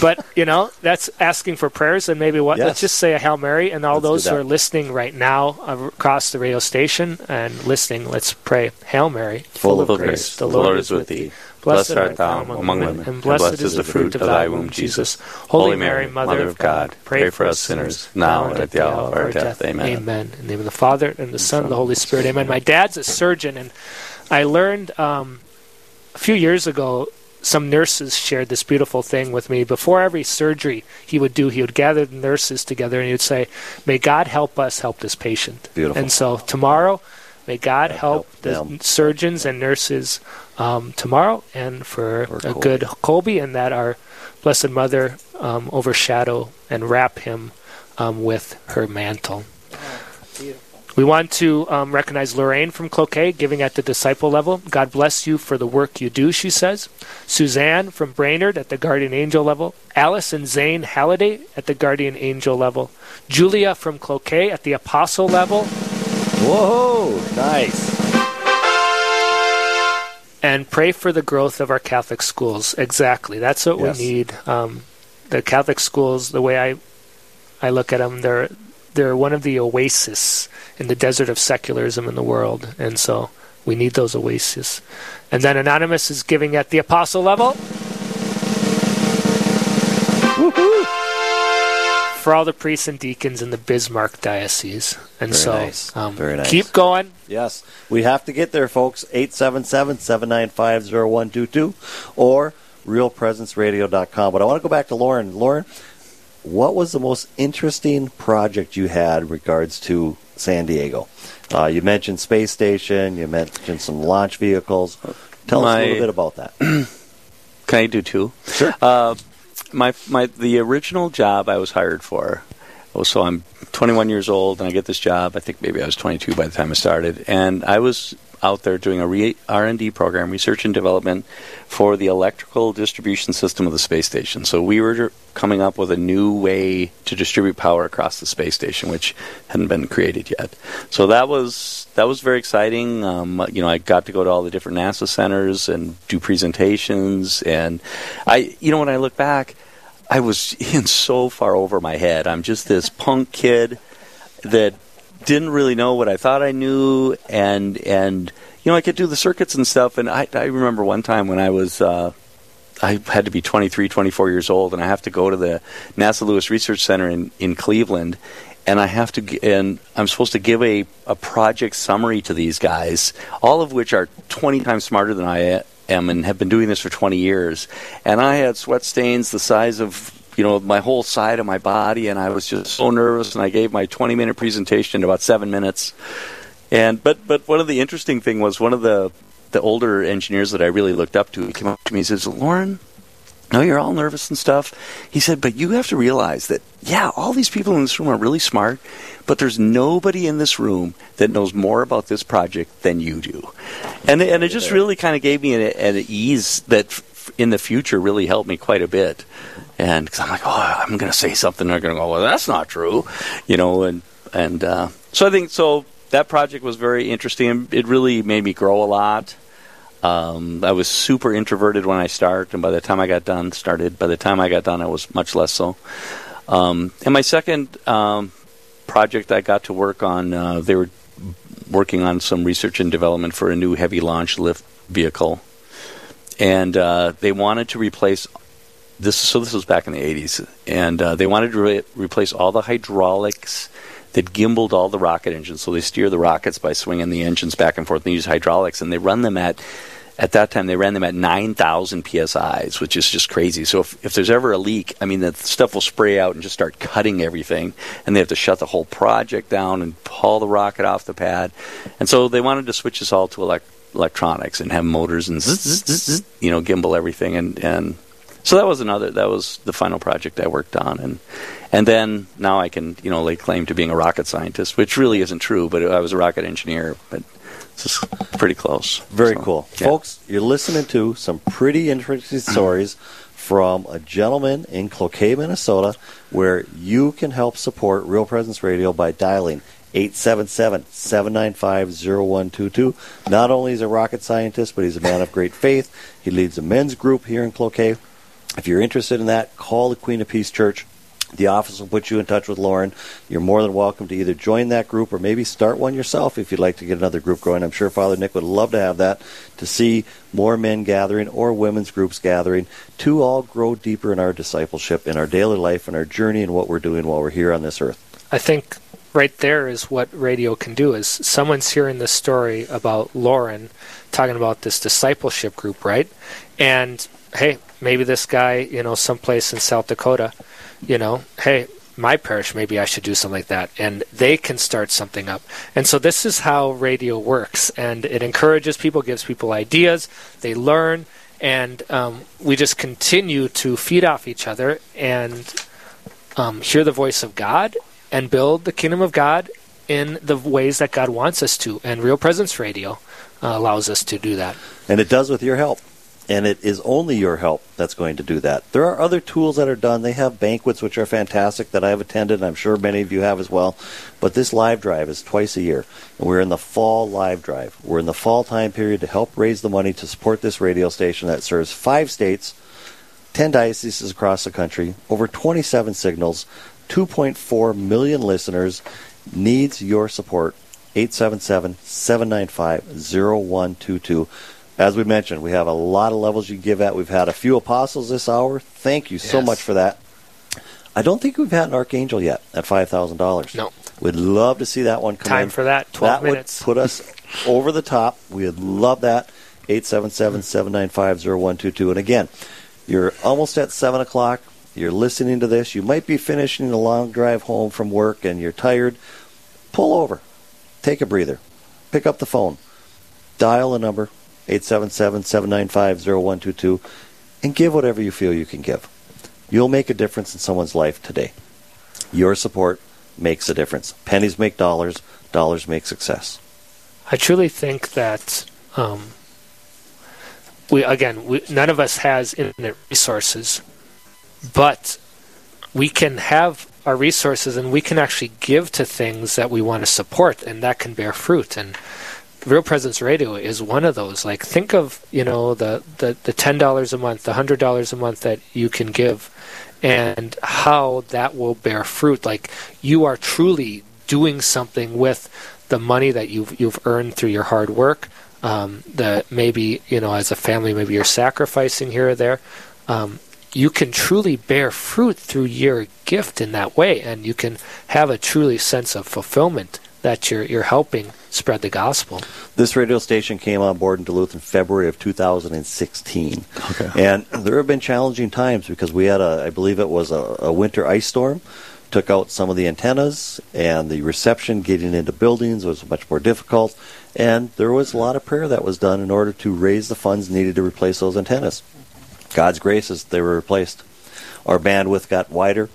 Speaker 1: but you know, that's asking for prayers, and maybe what? Yes. Let's just say a Hail Mary, and all let's those who are listening right now across the radio station and listening, let's pray. Hail Mary,
Speaker 4: full, full of, of grace, grace, the Lord, Lord is with thee. Blessed art thou among women, and blessed is the fruit of thy womb, Jesus. Holy Mary, Mother of God, pray for us sinners, now and at the hour of our death. Amen.
Speaker 1: Amen. In the name of the Father, and the Son, and the Holy Spirit. Amen. My dad's a surgeon, and I learned um, a few years ago some nurses shared this beautiful thing with me. Before every surgery he would do, he would gather the nurses together and he would say, May God help us help this patient.
Speaker 2: Beautiful.
Speaker 1: And so tomorrow, may God help, help the them. surgeons and nurses um, tomorrow and for, for a Colby. good Colby, and that our Blessed Mother um, overshadow and wrap him um, with her mantle. beautiful. We want to um, recognize Lorraine from Cloquet, giving at the disciple level. God bless you for the work you do, she says. Suzanne from Brainerd at the guardian angel level. Alice and Zane Halliday at the guardian angel level. Julia from Cloquet at the apostle level.
Speaker 2: Whoa, nice.
Speaker 1: And pray for the growth of our Catholic schools. Exactly. That's what yes. we need. Um, the Catholic schools, the way I I look at them, they're they're one of the oases in the desert of secularism in the world, and so we need those oases. And then Anonymous is giving at the apostle level. Woo-hoo! For all the priests and deacons in the Bismarck diocese, and
Speaker 2: Very
Speaker 1: so
Speaker 2: nice. Um, Very nice.
Speaker 1: keep going.
Speaker 2: Yes, we have to get there, folks. 877-795-0122 or realpresenceradio.com. But I want to go back to Lauren. Lauren, what was the most interesting project you had in regards to San Diego? Uh, you mentioned space station. You mentioned some launch vehicles. Tell my, us a little bit about that.
Speaker 4: can I do two?
Speaker 2: Sure.
Speaker 4: Uh, my my the original job I was hired for. Oh, so I'm 21 years old and I get this job. I think maybe I was 22 by the time I started, and I was out there doing a R&D program, research and development, for the electrical distribution system of the space station. So we were coming up with a new way to distribute power across the space station, which hadn't been created yet. So that was that was very exciting. Um, you know, I got to go to all the different NASA centers and do presentations, and I, you know, when I look back. I was in so far over my head. I'm just this punk kid that didn't really know what I thought I knew, and and you know I could do the circuits and stuff. And I I remember one time when I was. Uh, I had to be 23, 24 years old, and I have to go to the NASA Lewis Research Center in, in Cleveland, and I have to, and I'm supposed to give a, a project summary to these guys, all of which are 20 times smarter than I am and have been doing this for 20 years. And I had sweat stains the size of you know my whole side of my body and I was just so nervous and I gave my 20 minute presentation in about 7 minutes and but but one of the interesting thing was one of the the older engineers that I really looked up to came up to me and says "Lauren." no, you're all nervous and stuff. He said, but you have to realize that, yeah, all these people in this room are really smart, but there's nobody in this room that knows more about this project than you do. And, and it just really kind of gave me an, an ease that in the future really helped me quite a bit. And because I'm like, oh, I'm going to say something, they're going to go, well, that's not true, you know. And and uh, so I think so. That project was very interesting. It really made me grow a lot. Um, I was super introverted when I started, and by the time I got done, started. By the time I got done, I was much less so. Um, and my second um, project I got to work on, uh, they were working on some research and development for a new heavy launch lift vehicle, and uh, they wanted to replace this so this was back in the 80s and uh, they wanted to re- replace all the hydraulics. That gimbaled all the rocket engines. So they steer the rockets by swinging the engines back and forth and use hydraulics. And they run them at at that time they ran them at 9000 psi's which is just crazy so if, if there's ever a leak i mean the stuff will spray out and just start cutting everything and they have to shut the whole project down and pull the rocket off the pad and so they wanted to switch this all to elect- electronics and have motors and zzz, zzz, zzz, you know gimbal everything and and so that was another. That was the final project I worked on, and and then now I can you know lay claim to being a rocket scientist, which really isn't true. But I was a rocket engineer, but it's pretty close.
Speaker 2: Very
Speaker 4: So,
Speaker 2: cool,
Speaker 4: yeah.
Speaker 2: folks. You're listening to some pretty interesting stories from a gentleman in Cloquet, Minnesota, where you can help support Real Presence Radio by dialing 877-795-0122. Not only is he a rocket scientist, but he's a man of great faith. He leads a men's group here in Cloquet. If you're interested in that, call the Queen of Peace Church. The office will put you in touch with Lauren. You're more than welcome to either join that group or maybe start one yourself if you'd like to get another group going. I'm sure Father Nick would love to have that to see more men gathering or women's groups gathering to all grow deeper in our discipleship, in our daily life, in our journey and what we're doing while we're here on this earth.
Speaker 1: I think right there is what radio can do is someone's hearing this story about Lauren talking about this discipleship group, right? And hey, maybe this guy, you know, someplace in South Dakota, you know, hey, my parish, maybe I should do something like that. And they can start something up. And so this is how radio works. And it encourages people, gives people ideas, they learn, and um, we just continue to feed off each other and um, hear the voice of God and build the kingdom of God in the ways that God wants us to. And Real Presence Radio uh, allows us to do that.
Speaker 2: And it does with your help. And it is only your help that's going to do that. There are other tools that are done. They have banquets, which are fantastic, that I've attended, and I'm sure many of you have as well. But this live drive is twice a year. And we're in the fall live drive. We're in the fall time period to help raise the money to support this radio station that serves five states, 10 dioceses across the country, over 27 signals, 2.4 million listeners, needs your support. 877 795 0122. As we mentioned, we have a lot of levels you can give at. We've had a few apostles this hour. Thank you so much for that. I don't think we've had an archangel yet at $5,000.
Speaker 1: No.
Speaker 2: We'd love to see that one come
Speaker 1: Time
Speaker 2: in.
Speaker 1: for that, 12
Speaker 2: that
Speaker 1: minutes.
Speaker 2: would put us over the top. We'd love that. 877 795 0122. And again, you're almost at 7 o'clock. You're listening to this. You might be finishing the long drive home from work and you're tired. Pull over. Take a breather. Pick up the phone. Dial a number 877 795 0122 and give whatever you feel you can give. You'll make a difference in someone's life today. Your support makes a difference. Pennies make dollars, dollars make success.
Speaker 1: I truly think that um, we again, we, none of us has infinite resources, but we can have our resources and we can actually give to things that we want to support, and that can bear fruit. And Real Presence Radio is one of those. Like, think of you know the the, the ten dollars a month, the hundred dollars a month that you can give, and how that will bear fruit. Like, you are truly doing something with the money that you've you've earned through your hard work. Um, that maybe you know as a family, maybe you're sacrificing here or there. Um, you can truly bear fruit through your gift in that way, and you can have a truly sense of fulfillment that you're you're helping spread the gospel.
Speaker 2: This radio station came on board in Duluth in February of 2016, okay. and there have been challenging times because we had a, I believe it was a, a winter ice storm, took out some of the antennas, and the reception getting into buildings was much more difficult. And there was a lot of prayer that was done in order to raise the funds needed to replace those antennas. God's graces, they were replaced. Our bandwidth got wider,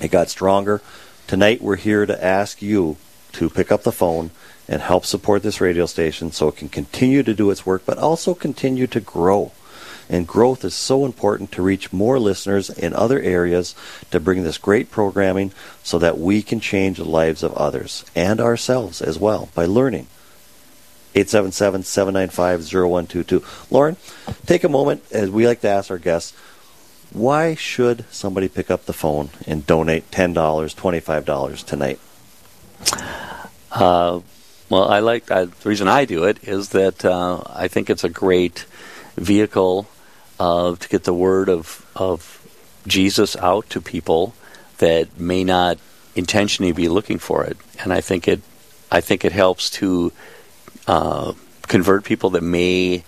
Speaker 2: it got stronger. Tonight, we're here to ask you to pick up the phone and help support this radio station so it can continue to do its work, but also continue to grow. And growth is so important to reach more listeners in other areas to bring this great programming so that we can change the lives of others and ourselves as well by learning. 877 795 0122. Lauren, take a moment as we like to ask our guests why should somebody pick up the phone and donate $10, $25 tonight?
Speaker 4: Uh, well, I like uh, the reason I do it is that uh, I think it's a great vehicle uh, to get the word of of Jesus out to people that may not intentionally be looking for it, and I think it I think it helps to uh, convert people that may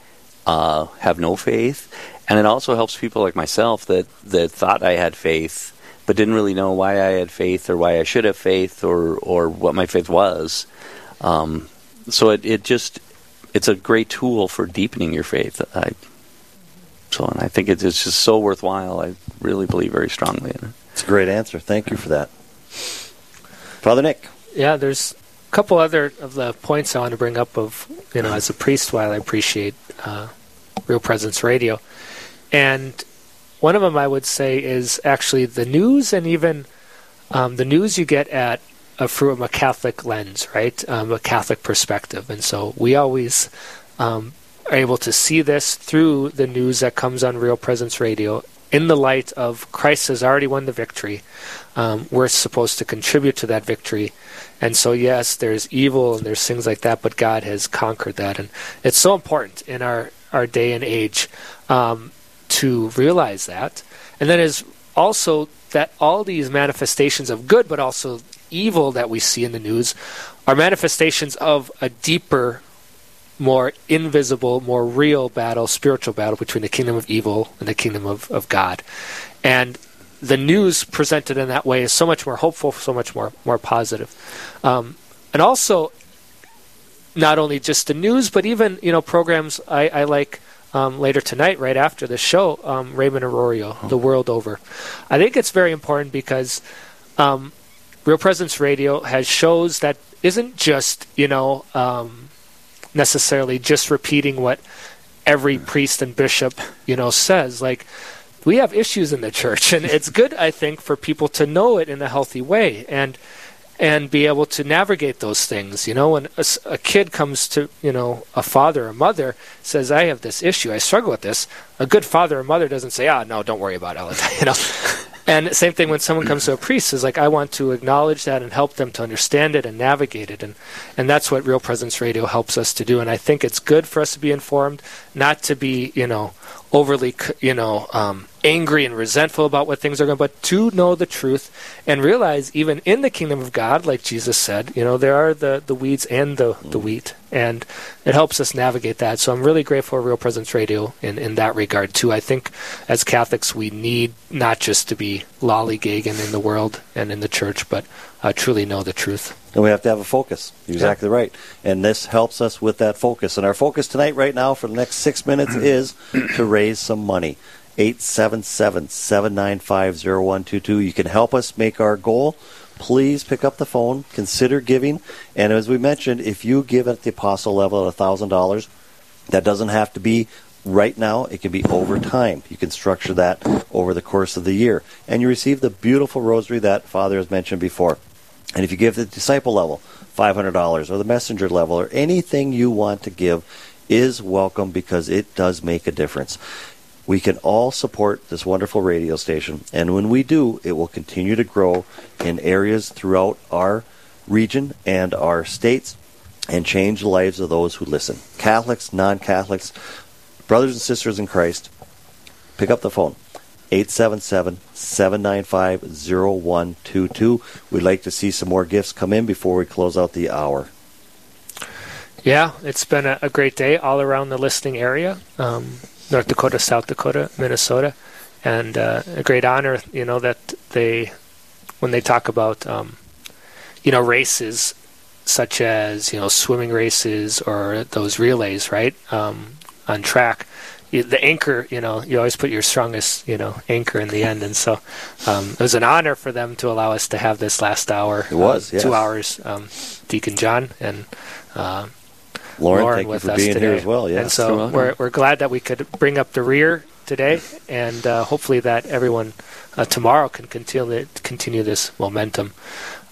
Speaker 4: uh, have no faith, and it also helps people like myself that that thought I had faith but didn't really know why I had faith or why I should have faith or or what my faith was. Um, so it it just it's a great tool for deepening your faith. I, so and I think it's just so worthwhile. I really believe very strongly in it.
Speaker 2: It's a great answer. Thank you for that, Father Nick.
Speaker 1: Yeah, there's a couple other of the points I want to bring up. Of you know, as a priest, while I appreciate uh, Real Presence Radio, and one of them I would say is actually the news and even um, the news you get at uh, from a Catholic lens, right? Um, a Catholic perspective. And so we always um, are able to see this through the news that comes on Real Presence Radio in the light of Christ has already won the victory. Um, we're supposed to contribute to that victory. And so, yes, there's evil and there's things like that, but God has conquered that. And it's so important in our, our day and age um, to realize that. And then is also that all these manifestations of good, but also evil that we see in the news, are manifestations of a deeper, more invisible, more real battle, spiritual battle between the kingdom of evil and the kingdom of, of God. And the news presented in that way is so much more hopeful, so much more more positive. Um, and also, not only just the news, but even you know programs I, I like um, later tonight, right after the show, um, Raymond Arroyo, oh. The World Over. I think it's very important because um, Real Presence Radio has shows that isn't just, you know, um, necessarily just repeating what every priest and bishop, you know, says. Like, we have issues in the church, and it's good, I think, for people to know it in a healthy way. And and be able to navigate those things. You know, when a, a, kid comes to, you know, a father or mother says, I have this issue, I struggle with this, a good father or mother doesn't say, ah, no, don't worry about it, you know. and same thing when someone comes to a priest is like, I want to acknowledge that and help them to understand it and navigate it. And, and that's what Real Presence Radio helps us to do. And I think it's good for us to be informed, not to be, you know, overly, you know, um, angry and resentful about what things are going, but to know the truth and realize even in the kingdom of God, like Jesus said, you know, there are the, the weeds and the, the wheat, and it helps us navigate that. So I'm really grateful for Real Presence Radio in, in that regard too. I think as Catholics we need not just to be lollygagging in the world and in the church, but uh, truly know the truth.
Speaker 2: And we have to have a focus. You're yeah. exactly right. And this helps us with that focus. And our focus tonight, right now, for the next six minutes, is to raise some money. 877 795 0122. You can help us make our goal. Please pick up the phone, consider giving. And as we mentioned, if you give at the apostle level at $1,000, that doesn't have to be right now. It can be over time. You can structure that over the course of the year. And you receive the beautiful rosary that Father has mentioned before. And if you give the disciple level, $500 or the messenger level or anything you want to give is welcome because it does make a difference. We can all support this wonderful radio station, and when we do, it will continue to grow in areas throughout our region and our states and change the lives of those who listen. Catholics, non Catholics, brothers and sisters in Christ, pick up the phone. 877 795 0122. We'd like to see some more gifts come in before we close out the hour.
Speaker 1: Yeah, it's been a, great day all around the listening area um, North Dakota, South Dakota, Minnesota. And uh, a great honor, you know, that they, when they talk about, um, you know, races such as, you know, swimming races or those relays, right, um, on track, the anchor, you know, you always put your strongest, you know, anchor in the end. And so um, it was an honor for them to allow us to have this last hour.
Speaker 2: It was,
Speaker 1: um,
Speaker 2: yes.
Speaker 1: Two hours, um, Deacon John and uh,
Speaker 2: Lauren,
Speaker 1: Lauren
Speaker 2: thank you
Speaker 1: with
Speaker 2: for
Speaker 1: us
Speaker 2: being
Speaker 1: today.
Speaker 2: here as well. Yes.
Speaker 1: And so we're, we're glad that we could bring up the rear today, and uh, hopefully that everyone uh, tomorrow can continue continue this momentum.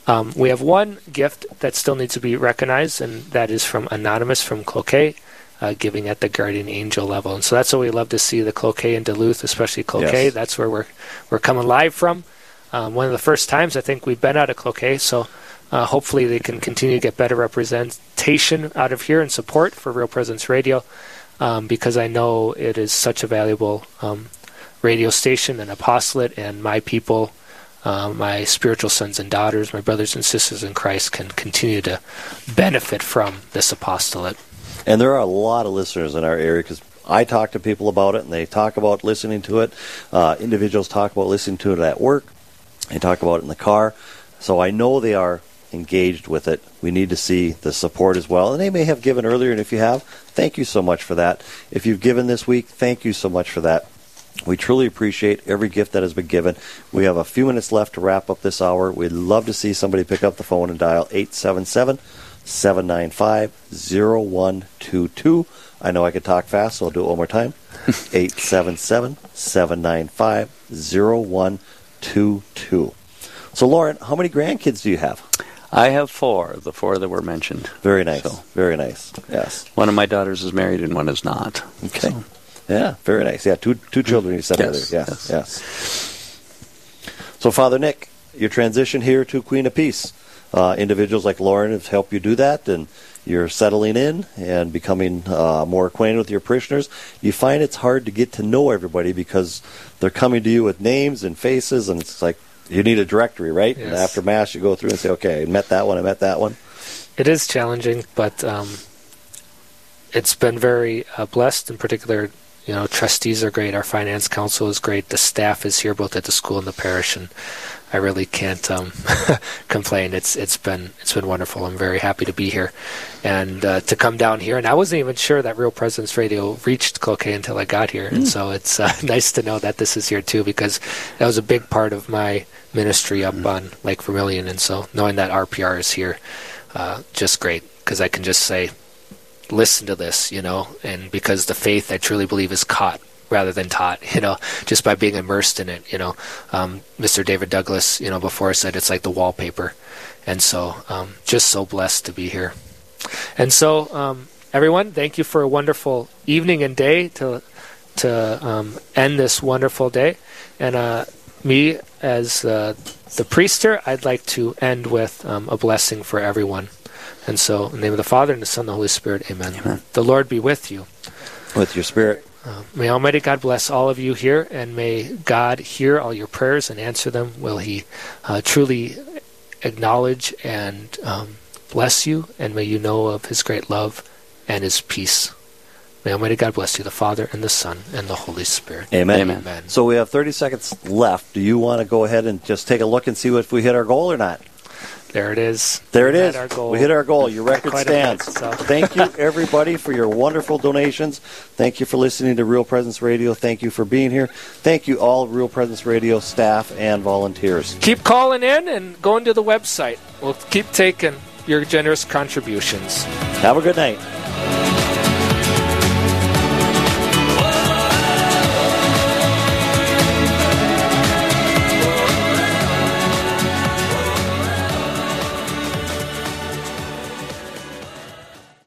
Speaker 1: Um, we have one gift that still needs to be recognized, and that is from Anonymous from Cloquet, uh, giving at the Guardian Angel level. And so that's what we love to see the Cloquet in Duluth, especially Cloquet.
Speaker 2: Yes.
Speaker 1: That's where we're we're coming live from. Um, one of the first times I think we've been out of Cloquet, so uh, hopefully they can continue to get better representation out of here and support for Real Presence Radio, um, because I know it is such a valuable um, radio station and apostolate, and my people. Uh, my spiritual sons and daughters, my brothers and sisters in Christ, can continue to benefit from this apostolate.
Speaker 2: And there are a lot of listeners in our area because I talk to people about it and they talk about listening to it. Uh, individuals talk about listening to it at work. They talk about it in the car. So I know they are engaged with it. We need to see the support as well. And they may have given earlier, and if you have, thank you so much for that. If you've given this week, thank you so much for that. We truly appreciate every gift that has been given. We have a few minutes left to wrap up this hour. We'd love to see somebody pick up the phone and dial 877 795 0122. I know I could talk fast, so I'll do it one more time. 877 795 0122. So, Lauren, how many grandkids do you have?
Speaker 4: I have four, the four that were mentioned.
Speaker 2: Very nice.
Speaker 4: So-
Speaker 2: Very nice. Yes.
Speaker 4: One of my daughters is married and one is not.
Speaker 2: Okay.
Speaker 4: So,
Speaker 2: Yeah, very nice. Yeah, two two children you said
Speaker 4: Yes,
Speaker 2: earlier. Yes,
Speaker 4: yes.
Speaker 2: yes. So, Father Nick, your transition here to Queen of Peace. Uh, individuals like Lauren have helped you do that, and you're settling in and becoming uh, more acquainted with your parishioners. You find it's hard to get to know everybody because they're coming to you with names and faces, and it's like you need a directory, right? And after Mass, you go through and say, okay, I met that one, I met that one.
Speaker 1: It is challenging, but um, it's been very uh, blessed. In particular, you know, trustees are great. Our finance council is great. The staff is here, both at the school and the parish, and I really can't um, complain. It's it's been it's been wonderful. I'm very happy to be here, and uh, to come down here. And I wasn't even sure that Real Presence Radio reached Cloquet until I got here, and so it's uh, nice to know that this is here too, because that was a big part of my ministry up on Lake Vermilion, and so knowing that RPR is here, uh, just great because I can just say listen to this, you know, and because the faith I truly believe is caught rather than taught, you know, just by being immersed in it, you know. Um, Mr. David Douglas, you know, before said it's like the wallpaper. And so, um, just so blessed to be here. And so, um, everyone, thank you for a wonderful evening and day to to um, end this wonderful day. And uh, me, as uh, the priest here, I'd like to end with um, a blessing for everyone. And so, in the name of the Father, and the Son, and the Holy Spirit, amen.
Speaker 4: Amen.
Speaker 1: The Lord be with you.
Speaker 2: With your spirit.
Speaker 1: Uh, may Almighty God bless all of you here, and may God hear all your prayers and answer them. Will He uh, truly acknowledge and um, bless you, and may you know of His great love and His peace. May Almighty God bless you, the Father, and the Son, and the Holy Spirit.
Speaker 2: Amen.
Speaker 4: Amen.
Speaker 1: Amen.
Speaker 2: So we have 30 seconds left. Do you want to go ahead and just take a look and see if we hit our goal or not?
Speaker 1: There it is.
Speaker 2: There it is.
Speaker 1: had our goal.
Speaker 2: We hit our goal. Your record
Speaker 1: a bit,
Speaker 2: stands.
Speaker 1: so.
Speaker 2: Thank you, everybody, for your wonderful donations. Thank you for listening to Real Presence Radio. Thank you for being here. Thank you, all Real Presence Radio staff and volunteers.
Speaker 1: Keep calling in and going to the website. We'll keep taking your generous contributions.
Speaker 2: Have a good night.